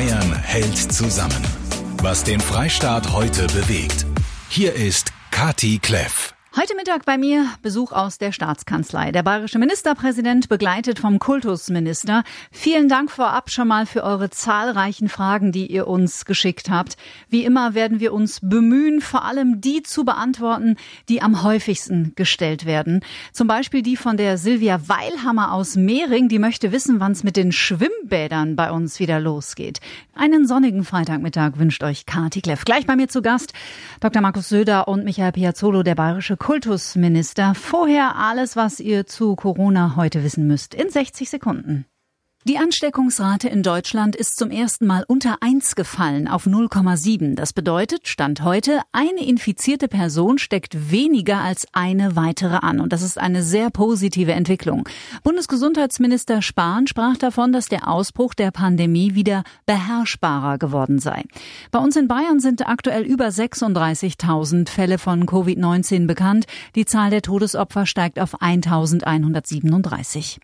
Bayern hält zusammen. Was den Freistaat heute bewegt. Hier ist Kati Kleff. Heute Mittag bei mir Besuch aus der Staatskanzlei. Der bayerische Ministerpräsident begleitet vom Kultusminister. Vielen Dank vorab schon mal für eure zahlreichen Fragen, die ihr uns geschickt habt. Wie immer werden wir uns bemühen, vor allem die zu beantworten, die am häufigsten gestellt werden. Zum Beispiel die von der Silvia Weilhammer aus Mehring, die möchte wissen, wann es mit den Schwimmbädern bei uns wieder losgeht. Einen sonnigen Freitagmittag wünscht euch Kati Kleff. Gleich bei mir zu Gast Dr. Markus Söder und Michael Piazzolo, der bayerische Kultusminister. Vorher alles, was ihr zu Corona heute wissen müsst, in 60 Sekunden. Die Ansteckungsrate in Deutschland ist zum ersten Mal unter 1 gefallen auf 0,7. Das bedeutet, Stand heute, eine infizierte Person steckt weniger als eine weitere an. Und das ist eine sehr positive Entwicklung. Bundesgesundheitsminister Spahn sprach davon, dass der Ausbruch der Pandemie wieder beherrschbarer geworden sei. Bei uns in Bayern sind aktuell über 36.000 Fälle von Covid-19 bekannt. Die Zahl der Todesopfer steigt auf 1.137.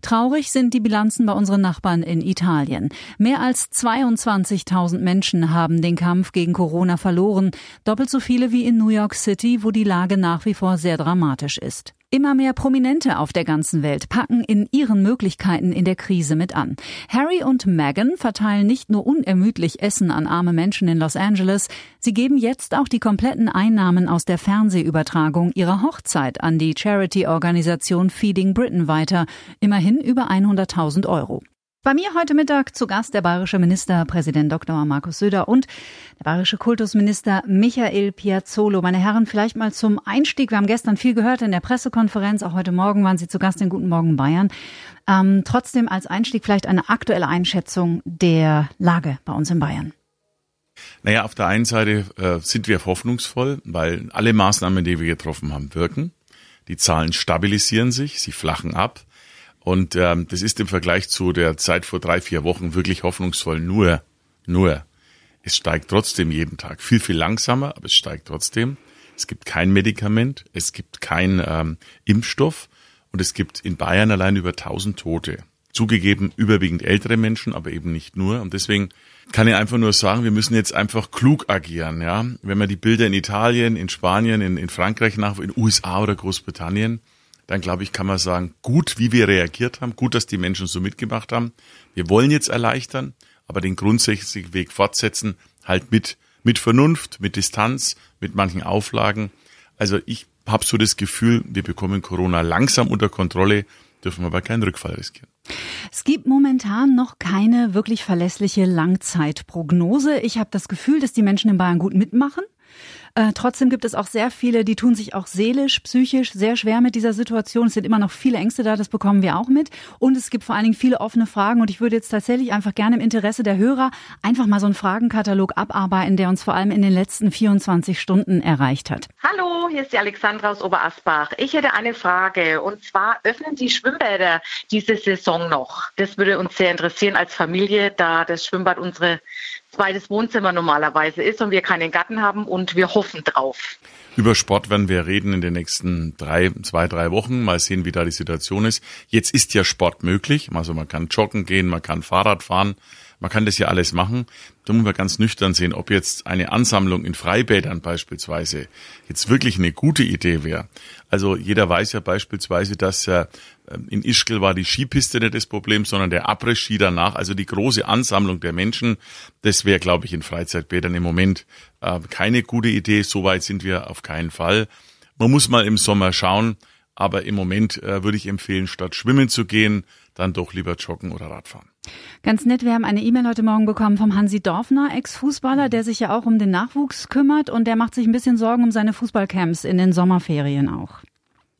Traurig sind die Bilanzen bei unseren Nachbarn in Italien. Mehr als 22.000 Menschen haben den Kampf gegen Corona verloren, doppelt so viele wie in New York City, wo die Lage nach wie vor sehr dramatisch ist. Immer mehr Prominente auf der ganzen Welt packen in ihren Möglichkeiten in der Krise mit an. Harry und Meghan verteilen nicht nur unermüdlich Essen an arme Menschen in Los Angeles, sie geben jetzt auch die kompletten Einnahmen aus der Fernsehübertragung ihrer Hochzeit an die Charity-Organisation Feeding Britain weiter, immerhin über 100.000 Euro. Bei mir heute Mittag zu Gast der bayerische Ministerpräsident Dr. Markus Söder und der bayerische Kultusminister Michael Piazzolo. Meine Herren, vielleicht mal zum Einstieg. Wir haben gestern viel gehört in der Pressekonferenz. Auch heute Morgen waren Sie zu Gast in Guten Morgen Bayern. Ähm, trotzdem als Einstieg vielleicht eine aktuelle Einschätzung der Lage bei uns in Bayern. Naja, auf der einen Seite äh, sind wir hoffnungsvoll, weil alle Maßnahmen, die wir getroffen haben, wirken. Die Zahlen stabilisieren sich, sie flachen ab. Und ähm, das ist im Vergleich zu der Zeit vor drei, vier Wochen wirklich hoffnungsvoll. Nur, nur, es steigt trotzdem jeden Tag. Viel, viel langsamer, aber es steigt trotzdem. Es gibt kein Medikament, es gibt kein ähm, Impfstoff und es gibt in Bayern allein über 1000 Tote. Zugegeben überwiegend ältere Menschen, aber eben nicht nur. Und deswegen kann ich einfach nur sagen, wir müssen jetzt einfach klug agieren. Ja, wenn man die Bilder in Italien, in Spanien, in, in Frankreich nach, in USA oder Großbritannien, dann glaube ich, kann man sagen, gut, wie wir reagiert haben, gut, dass die Menschen so mitgemacht haben. Wir wollen jetzt erleichtern, aber den grundsätzlichen Weg fortsetzen, halt mit, mit Vernunft, mit Distanz, mit manchen Auflagen. Also ich habe so das Gefühl, wir bekommen Corona langsam unter Kontrolle, dürfen aber keinen Rückfall riskieren. Es gibt momentan noch keine wirklich verlässliche Langzeitprognose. Ich habe das Gefühl, dass die Menschen in Bayern gut mitmachen. Äh, trotzdem gibt es auch sehr viele, die tun sich auch seelisch, psychisch sehr schwer mit dieser Situation. Es sind immer noch viele Ängste da, das bekommen wir auch mit. Und es gibt vor allen Dingen viele offene Fragen. Und ich würde jetzt tatsächlich einfach gerne im Interesse der Hörer einfach mal so einen Fragenkatalog abarbeiten, der uns vor allem in den letzten 24 Stunden erreicht hat. Hallo, hier ist die Alexandra aus Oberasbach. Ich hätte eine Frage. Und zwar öffnen die Schwimmbäder diese Saison noch? Das würde uns sehr interessieren als Familie, da das Schwimmbad unsere zweites Wohnzimmer normalerweise ist und wir keinen Garten haben und wir hoffen drauf. Über Sport werden wir reden in den nächsten drei, zwei, drei Wochen. Mal sehen, wie da die Situation ist. Jetzt ist ja Sport möglich. Also man kann joggen gehen, man kann Fahrrad fahren. Man kann das ja alles machen. Da muss man ganz nüchtern sehen, ob jetzt eine Ansammlung in Freibädern beispielsweise jetzt wirklich eine gute Idee wäre. Also jeder weiß ja beispielsweise, dass äh, in Ischgl war die Skipiste nicht das Problem, sondern der Abriss-Ski danach. Also die große Ansammlung der Menschen, das wäre, glaube ich, in Freizeitbädern im Moment äh, keine gute Idee. So weit sind wir auf keinen Fall. Man muss mal im Sommer schauen, aber im Moment äh, würde ich empfehlen, statt schwimmen zu gehen, dann doch lieber joggen oder Radfahren. Ganz nett, wir haben eine E-Mail heute Morgen bekommen vom Hansi Dorfner, Ex-Fußballer, der sich ja auch um den Nachwuchs kümmert und der macht sich ein bisschen Sorgen um seine Fußballcamps in den Sommerferien auch.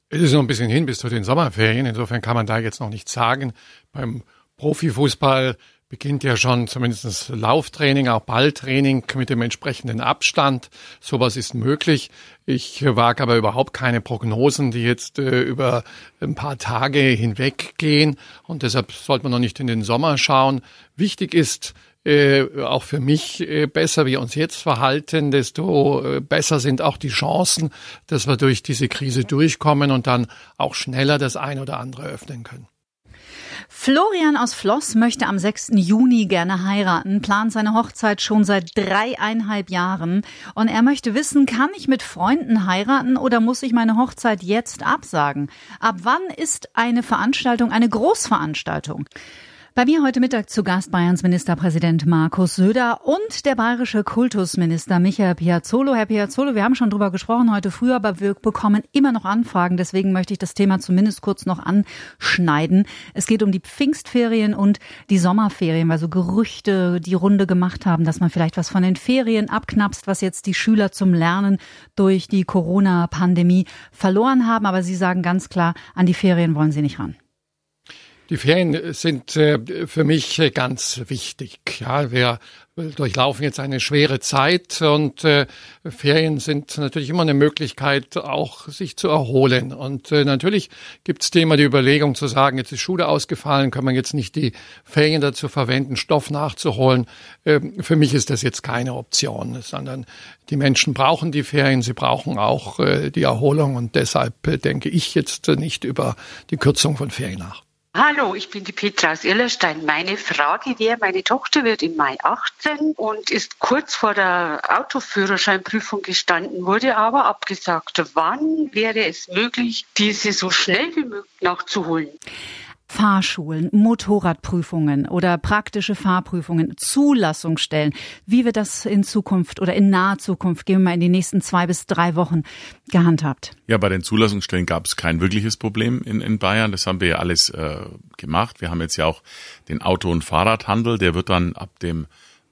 Es ist noch ein bisschen hin bis zu den Sommerferien, insofern kann man da jetzt noch nichts sagen. Beim Profifußball beginnt ja schon zumindest Lauftraining, auch Balltraining mit dem entsprechenden Abstand. Sowas ist möglich. Ich wage aber überhaupt keine Prognosen, die jetzt äh, über ein paar Tage hinweg gehen. Und deshalb sollte man noch nicht in den Sommer schauen. Wichtig ist, äh, auch für mich, äh, besser wir uns jetzt verhalten, desto äh, besser sind auch die Chancen, dass wir durch diese Krise durchkommen und dann auch schneller das ein oder andere öffnen können. Florian aus Floss möchte am 6. Juni gerne heiraten, plant seine Hochzeit schon seit dreieinhalb Jahren. Und er möchte wissen, kann ich mit Freunden heiraten oder muss ich meine Hochzeit jetzt absagen? Ab wann ist eine Veranstaltung eine Großveranstaltung? Bei mir heute Mittag zu Gast Bayerns Ministerpräsident Markus Söder und der bayerische Kultusminister Michael Piazzolo. Herr Piazzolo, wir haben schon drüber gesprochen heute früh, aber wir bekommen immer noch Anfragen. Deswegen möchte ich das Thema zumindest kurz noch anschneiden. Es geht um die Pfingstferien und die Sommerferien, weil so Gerüchte die Runde gemacht haben, dass man vielleicht was von den Ferien abknapst, was jetzt die Schüler zum Lernen durch die Corona-Pandemie verloren haben. Aber Sie sagen ganz klar, an die Ferien wollen Sie nicht ran. Die Ferien sind äh, für mich äh, ganz wichtig. Ja, wir durchlaufen jetzt eine schwere Zeit und äh, Ferien sind natürlich immer eine Möglichkeit, auch sich zu erholen. Und natürlich gibt es immer die Überlegung zu sagen, jetzt ist Schule ausgefallen, kann man jetzt nicht die Ferien dazu verwenden, Stoff nachzuholen. Äh, für mich ist das jetzt keine Option, sondern die Menschen brauchen die Ferien, sie brauchen auch die Erholung und deshalb denke ich jetzt nicht über die Kürzung von Ferien nach. Hallo, ich bin die Petra aus Irlerstein. Meine Frage wäre, meine Tochter wird im Mai 18 und ist kurz vor der Autoführerscheinprüfung gestanden, wurde aber abgesagt. Wann wäre es möglich, diese so schnell wie möglich nachzuholen? Fahrschulen, Motorradprüfungen oder praktische Fahrprüfungen, Zulassungsstellen. Wie wird das in Zukunft oder in naher Zukunft, gehen wir mal in die nächsten zwei bis drei Wochen, gehandhabt? Ja, bei den Zulassungsstellen gab es kein wirkliches Problem in, in Bayern. Das haben wir ja alles äh, gemacht. Wir haben jetzt ja auch den Auto- und Fahrradhandel. Der wird dann ab dem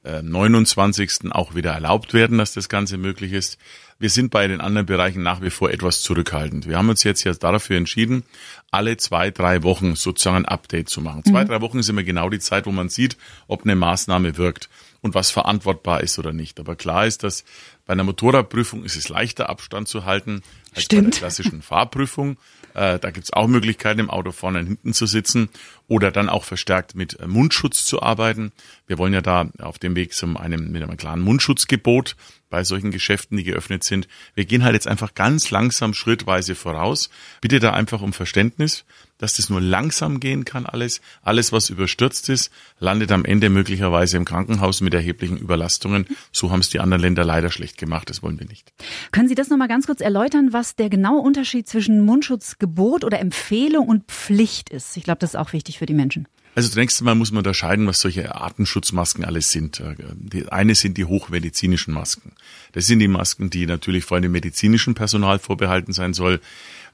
29. auch wieder erlaubt werden, dass das Ganze möglich ist. Wir sind bei den anderen Bereichen nach wie vor etwas zurückhaltend. Wir haben uns jetzt ja dafür entschieden, alle zwei, drei Wochen sozusagen ein Update zu machen. Mhm. Zwei, drei Wochen ist immer genau die Zeit, wo man sieht, ob eine Maßnahme wirkt und was verantwortbar ist oder nicht. Aber klar ist, dass bei einer Motorradprüfung ist es leichter, Abstand zu halten als Stimmt. bei der klassischen Fahrprüfung. Äh, da gibt's auch Möglichkeiten, im Auto vorne und hinten zu sitzen oder dann auch verstärkt mit äh, Mundschutz zu arbeiten. Wir wollen ja da auf dem Weg zum einem, mit einem klaren Mundschutzgebot bei solchen Geschäften, die geöffnet sind. Wir gehen halt jetzt einfach ganz langsam schrittweise voraus. Bitte da einfach um Verständnis, dass das nur langsam gehen kann alles. Alles, was überstürzt ist, landet am Ende möglicherweise im Krankenhaus mit erheblichen Überlastungen. So haben es die anderen Länder leider schlecht gemacht. Das wollen wir nicht. Können Sie das nochmal ganz kurz erläutern, was der genaue Unterschied zwischen Mundschutzgebot oder Empfehlung und Pflicht ist? Ich glaube, das ist auch wichtig für die Menschen. Also zunächst einmal muss man unterscheiden, was solche Artenschutzmasken alles sind. Die eine sind die hochmedizinischen Masken. Das sind die Masken, die natürlich vor allem medizinischen Personal vorbehalten sein soll.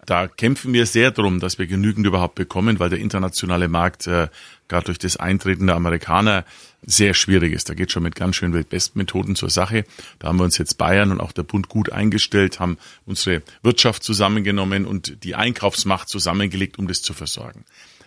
Da kämpfen wir sehr drum, dass wir genügend überhaupt bekommen, weil der internationale Markt äh, gerade durch das Eintreten der Amerikaner sehr schwierig ist. Da geht schon mit ganz schön Wildbestmethoden zur Sache. Da haben wir uns jetzt Bayern und auch der Bund gut eingestellt, haben unsere Wirtschaft zusammengenommen und die Einkaufsmacht zusammengelegt, um das zu versorgen.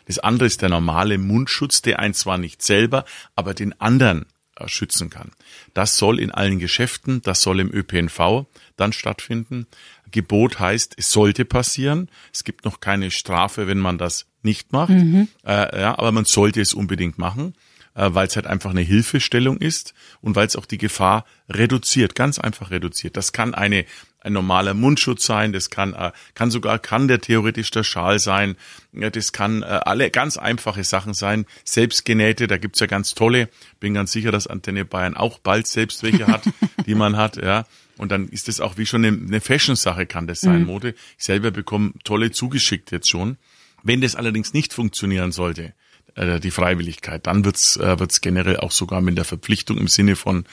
Das andere ist der normale Mundschutz, der einen zwar nicht selber, aber den anderen äh, schützen kann. Das soll in allen Geschäften, das soll im ÖPNV dann stattfinden. Gebot heißt, es sollte passieren. Es gibt noch keine Strafe, wenn man das nicht macht. Mhm. Äh, ja, aber man sollte es unbedingt machen, äh, weil es halt einfach eine Hilfestellung ist und weil es auch die Gefahr reduziert, ganz einfach reduziert. Das kann eine ein normaler Mundschutz sein, das kann, äh, kann sogar, kann der theoretisch der Schal sein, das kann äh, alle ganz einfache Sachen sein, selbstgenähte, da gibt's ja ganz tolle, bin ganz sicher, dass Antenne Bayern auch bald selbst welche hat, die man hat, ja. Und dann ist das auch wie schon eine, Fashion-Sache kann das sein, mhm. Mode. Ich selber bekomme tolle zugeschickt jetzt schon. Wenn das allerdings nicht funktionieren sollte, äh, die Freiwilligkeit, dann wird's wird's generell auch sogar mit der Verpflichtung im Sinne von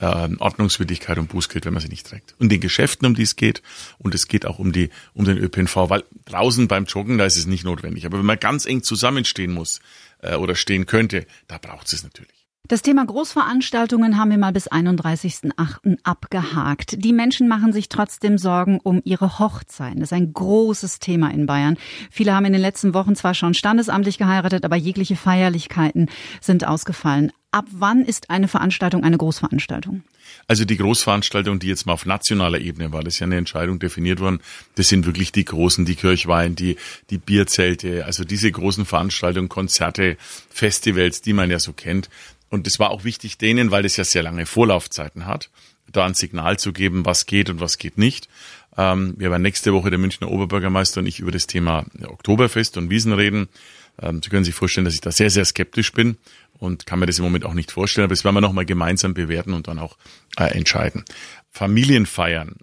äh, Ordnungswidrigkeit und Bußgeld, wenn man sie nicht trägt. Und den Geschäften, um die es geht, und es geht auch um die um den ÖPNV, weil draußen beim Joggen, da ist es nicht notwendig. Aber wenn man ganz eng zusammenstehen muss äh, oder stehen könnte, da braucht es natürlich. Das Thema Großveranstaltungen haben wir mal bis 31.8. abgehakt. Die Menschen machen sich trotzdem Sorgen um ihre Hochzeiten. Das ist ein großes Thema in Bayern. Viele haben in den letzten Wochen zwar schon standesamtlich geheiratet, aber jegliche Feierlichkeiten sind ausgefallen. Ab wann ist eine Veranstaltung eine Großveranstaltung? Also die Großveranstaltung, die jetzt mal auf nationaler Ebene war, das ist ja eine Entscheidung definiert worden, das sind wirklich die großen, die Kirchweih, die, die Bierzelte, also diese großen Veranstaltungen, Konzerte, Festivals, die man ja so kennt. Und es war auch wichtig denen, weil das ja sehr lange Vorlaufzeiten hat, da ein Signal zu geben, was geht und was geht nicht. Ähm, wir werden nächste Woche der Münchner Oberbürgermeister und ich über das Thema Oktoberfest und Wiesen reden. Ähm, Sie können sich vorstellen, dass ich da sehr, sehr skeptisch bin und kann mir das im Moment auch nicht vorstellen. Aber das werden wir nochmal gemeinsam bewerten und dann auch äh, entscheiden. Familienfeiern,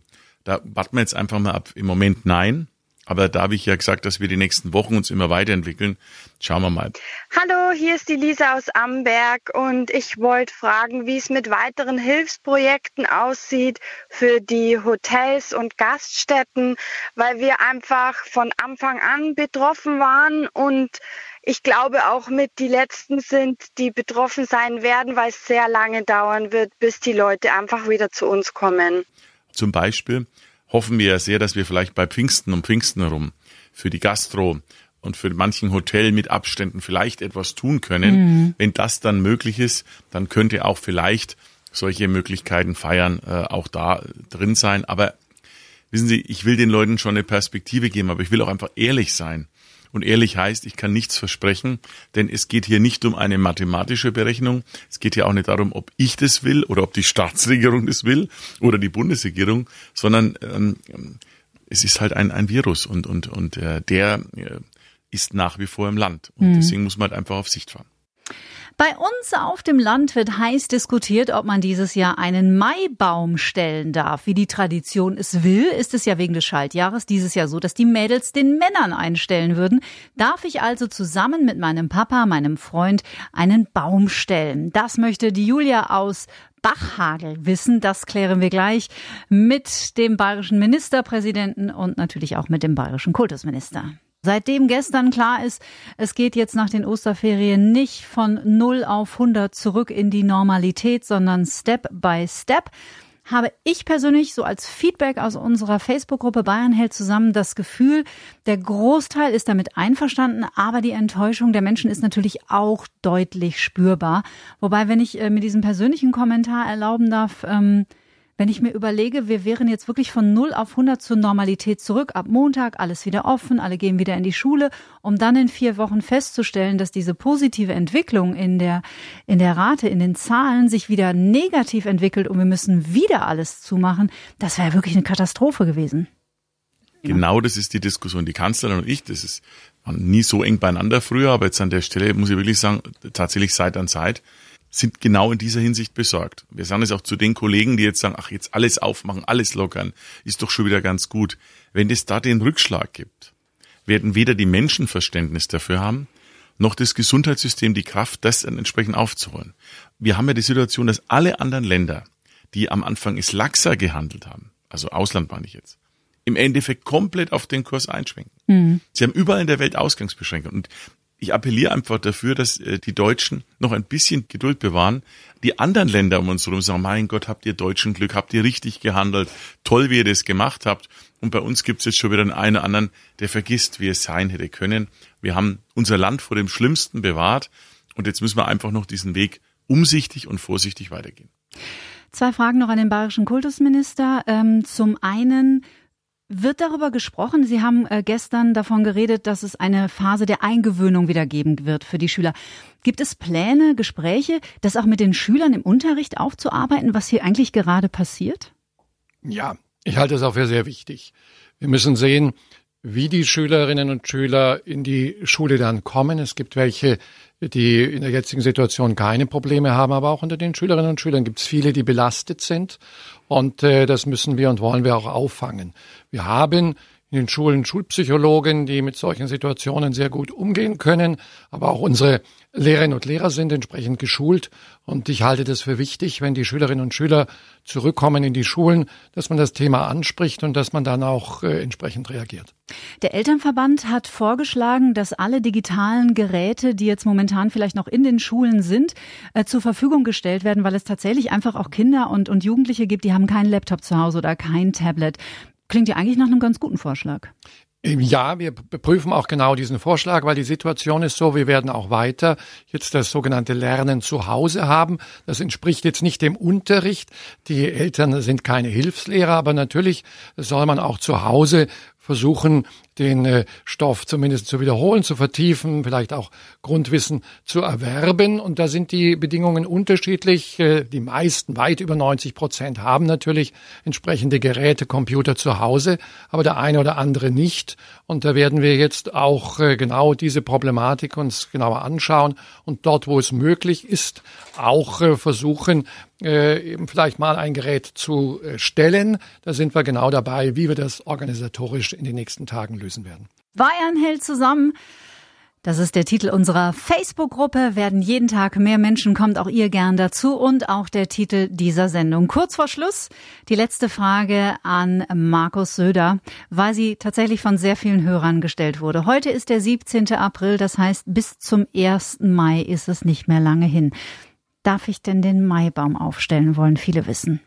da warten wir jetzt einfach mal ab. Im Moment nein. Aber da habe ich ja gesagt, dass wir die nächsten Wochen uns immer weiterentwickeln. Schauen wir mal. Hallo, hier ist die Lisa aus Amberg und ich wollte fragen, wie es mit weiteren Hilfsprojekten aussieht für die Hotels und Gaststätten, weil wir einfach von Anfang an betroffen waren und ich glaube auch mit die letzten sind, die betroffen sein werden, weil es sehr lange dauern wird, bis die Leute einfach wieder zu uns kommen. Zum Beispiel hoffen wir ja sehr, dass wir vielleicht bei Pfingsten um Pfingsten herum für die Gastro und für manchen Hotel mit Abständen vielleicht etwas tun können. Mhm. Wenn das dann möglich ist, dann könnte auch vielleicht solche Möglichkeiten feiern äh, auch da drin sein. Aber wissen Sie, ich will den Leuten schon eine Perspektive geben, aber ich will auch einfach ehrlich sein. Und ehrlich heißt, ich kann nichts versprechen, denn es geht hier nicht um eine mathematische Berechnung. Es geht hier auch nicht darum, ob ich das will oder ob die Staatsregierung das will oder die Bundesregierung, sondern ähm, es ist halt ein, ein Virus und, und, und äh, der äh, ist nach wie vor im Land. Und mhm. deswegen muss man halt einfach auf Sicht fahren. Bei uns auf dem Land wird heiß diskutiert, ob man dieses Jahr einen Maibaum stellen darf. Wie die Tradition es will, ist es ja wegen des Schaltjahres dieses Jahr so, dass die Mädels den Männern einstellen würden. Darf ich also zusammen mit meinem Papa, meinem Freund, einen Baum stellen? Das möchte die Julia aus Bachhagel wissen. Das klären wir gleich mit dem bayerischen Ministerpräsidenten und natürlich auch mit dem bayerischen Kultusminister. Seitdem gestern klar ist, es geht jetzt nach den Osterferien nicht von 0 auf 100 zurück in die Normalität, sondern Step by Step, habe ich persönlich so als Feedback aus unserer Facebook-Gruppe Bayern hält zusammen das Gefühl, der Großteil ist damit einverstanden, aber die Enttäuschung der Menschen ist natürlich auch deutlich spürbar. Wobei, wenn ich äh, mir diesen persönlichen Kommentar erlauben darf, ähm, wenn ich mir überlege, wir wären jetzt wirklich von 0 auf 100 zur Normalität zurück, ab Montag alles wieder offen, alle gehen wieder in die Schule, um dann in vier Wochen festzustellen, dass diese positive Entwicklung in der, in der Rate, in den Zahlen sich wieder negativ entwickelt und wir müssen wieder alles zumachen, das wäre wirklich eine Katastrophe gewesen. Genau das ist die Diskussion. Die Kanzlerin und ich, das ist nie so eng beieinander früher, aber jetzt an der Stelle muss ich wirklich sagen, tatsächlich Zeit an Zeit sind genau in dieser Hinsicht besorgt. Wir sagen es auch zu den Kollegen, die jetzt sagen, ach, jetzt alles aufmachen, alles lockern, ist doch schon wieder ganz gut. Wenn es da den Rückschlag gibt, werden weder die Menschen Verständnis dafür haben, noch das Gesundheitssystem die Kraft, das entsprechend aufzuholen. Wir haben ja die Situation, dass alle anderen Länder, die am Anfang es laxer gehandelt haben, also Ausland meine ich jetzt, im Endeffekt komplett auf den Kurs einschwenken. Mhm. Sie haben überall in der Welt Ausgangsbeschränkungen. Und ich appelliere einfach dafür, dass äh, die Deutschen noch ein bisschen Geduld bewahren. Die anderen Länder um uns herum sagen, mein Gott, habt ihr Deutschen Glück, habt ihr richtig gehandelt, toll, wie ihr das gemacht habt. Und bei uns gibt es jetzt schon wieder einen oder anderen, der vergisst, wie es sein hätte können. Wir haben unser Land vor dem Schlimmsten bewahrt und jetzt müssen wir einfach noch diesen Weg umsichtig und vorsichtig weitergehen. Zwei Fragen noch an den bayerischen Kultusminister. Ähm, zum einen, wird darüber gesprochen? Sie haben äh, gestern davon geredet, dass es eine Phase der Eingewöhnung wieder geben wird für die Schüler. Gibt es Pläne, Gespräche, das auch mit den Schülern im Unterricht aufzuarbeiten, was hier eigentlich gerade passiert? Ja, ich halte es auch für sehr wichtig. Wir müssen sehen, wie die Schülerinnen und Schüler in die Schule dann kommen. Es gibt welche, die in der jetzigen Situation keine Probleme haben, aber auch unter den Schülerinnen und Schülern gibt es viele, die belastet sind. Und äh, das müssen wir und wollen wir auch auffangen. Wir haben in den Schulen Schulpsychologen, die mit solchen Situationen sehr gut umgehen können. Aber auch unsere Lehrerinnen und Lehrer sind entsprechend geschult. Und ich halte das für wichtig, wenn die Schülerinnen und Schüler zurückkommen in die Schulen, dass man das Thema anspricht und dass man dann auch äh, entsprechend reagiert. Der Elternverband hat vorgeschlagen, dass alle digitalen Geräte, die jetzt momentan vielleicht noch in den Schulen sind, äh, zur Verfügung gestellt werden, weil es tatsächlich einfach auch Kinder und, und Jugendliche gibt, die haben keinen Laptop zu Hause oder kein Tablet. Klingt ja eigentlich nach einem ganz guten Vorschlag. Ja, wir prüfen auch genau diesen Vorschlag, weil die Situation ist so, wir werden auch weiter jetzt das sogenannte Lernen zu Hause haben. Das entspricht jetzt nicht dem Unterricht. Die Eltern sind keine Hilfslehrer, aber natürlich soll man auch zu Hause versuchen, den äh, Stoff zumindest zu wiederholen, zu vertiefen, vielleicht auch Grundwissen zu erwerben. Und da sind die Bedingungen unterschiedlich. Äh, die meisten, weit über 90 Prozent, haben natürlich entsprechende Geräte, Computer zu Hause, aber der eine oder andere nicht. Und da werden wir jetzt auch äh, genau diese Problematik uns genauer anschauen und dort, wo es möglich ist, auch versuchen, äh, eben vielleicht mal ein Gerät zu äh, stellen. Da sind wir genau dabei, wie wir das organisatorisch in den nächsten Tagen lösen werden. Bayern hält zusammen. Das ist der Titel unserer Facebook-Gruppe. Werden jeden Tag mehr Menschen, kommt auch ihr gern dazu und auch der Titel dieser Sendung. Kurz vor Schluss die letzte Frage an Markus Söder, weil sie tatsächlich von sehr vielen Hörern gestellt wurde. Heute ist der 17. April, das heißt bis zum 1. Mai ist es nicht mehr lange hin darf ich denn den Maibaum aufstellen, wollen viele wissen.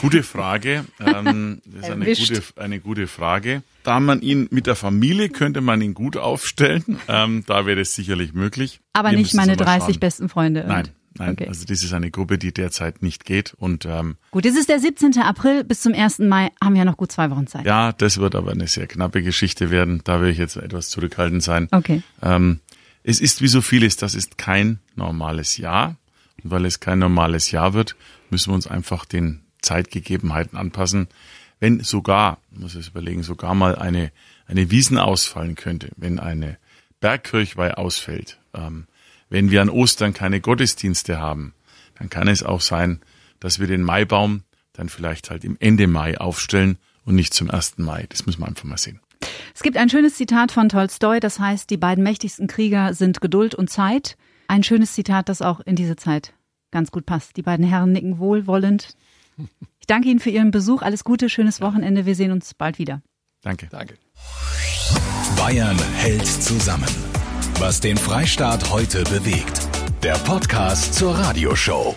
Gute Frage. Ähm, das ist eine gute, eine gute Frage. Da man ihn mit der Familie könnte man ihn gut aufstellen. Ähm, da wäre es sicherlich möglich. Aber Wir nicht meine 30 besten Freunde. Nein, nein. Okay. Also das ist eine Gruppe, die derzeit nicht geht. Und ähm, gut, es ist der 17. April. Bis zum 1. Mai haben wir ja noch gut zwei Wochen Zeit. Ja, das wird aber eine sehr knappe Geschichte werden. Da will ich jetzt etwas zurückhaltend sein. Okay. Ähm, es ist wie so vieles, das ist kein normales Jahr. Und weil es kein normales Jahr wird, müssen wir uns einfach den Zeitgegebenheiten anpassen. Wenn sogar, muss ich überlegen, sogar mal eine, eine Wiesen ausfallen könnte, wenn eine Bergkirchweih ausfällt, ähm, wenn wir an Ostern keine Gottesdienste haben, dann kann es auch sein, dass wir den Maibaum dann vielleicht halt im Ende Mai aufstellen und nicht zum 1. Mai. Das müssen wir einfach mal sehen. Es gibt ein schönes Zitat von Tolstoi, das heißt, die beiden mächtigsten Krieger sind Geduld und Zeit. Ein schönes Zitat, das auch in diese Zeit ganz gut passt. Die beiden Herren nicken wohlwollend. Ich danke Ihnen für Ihren Besuch. Alles Gute, schönes Wochenende. Wir sehen uns bald wieder. Danke. Danke. Bayern hält zusammen. Was den Freistaat heute bewegt. Der Podcast zur Radioshow.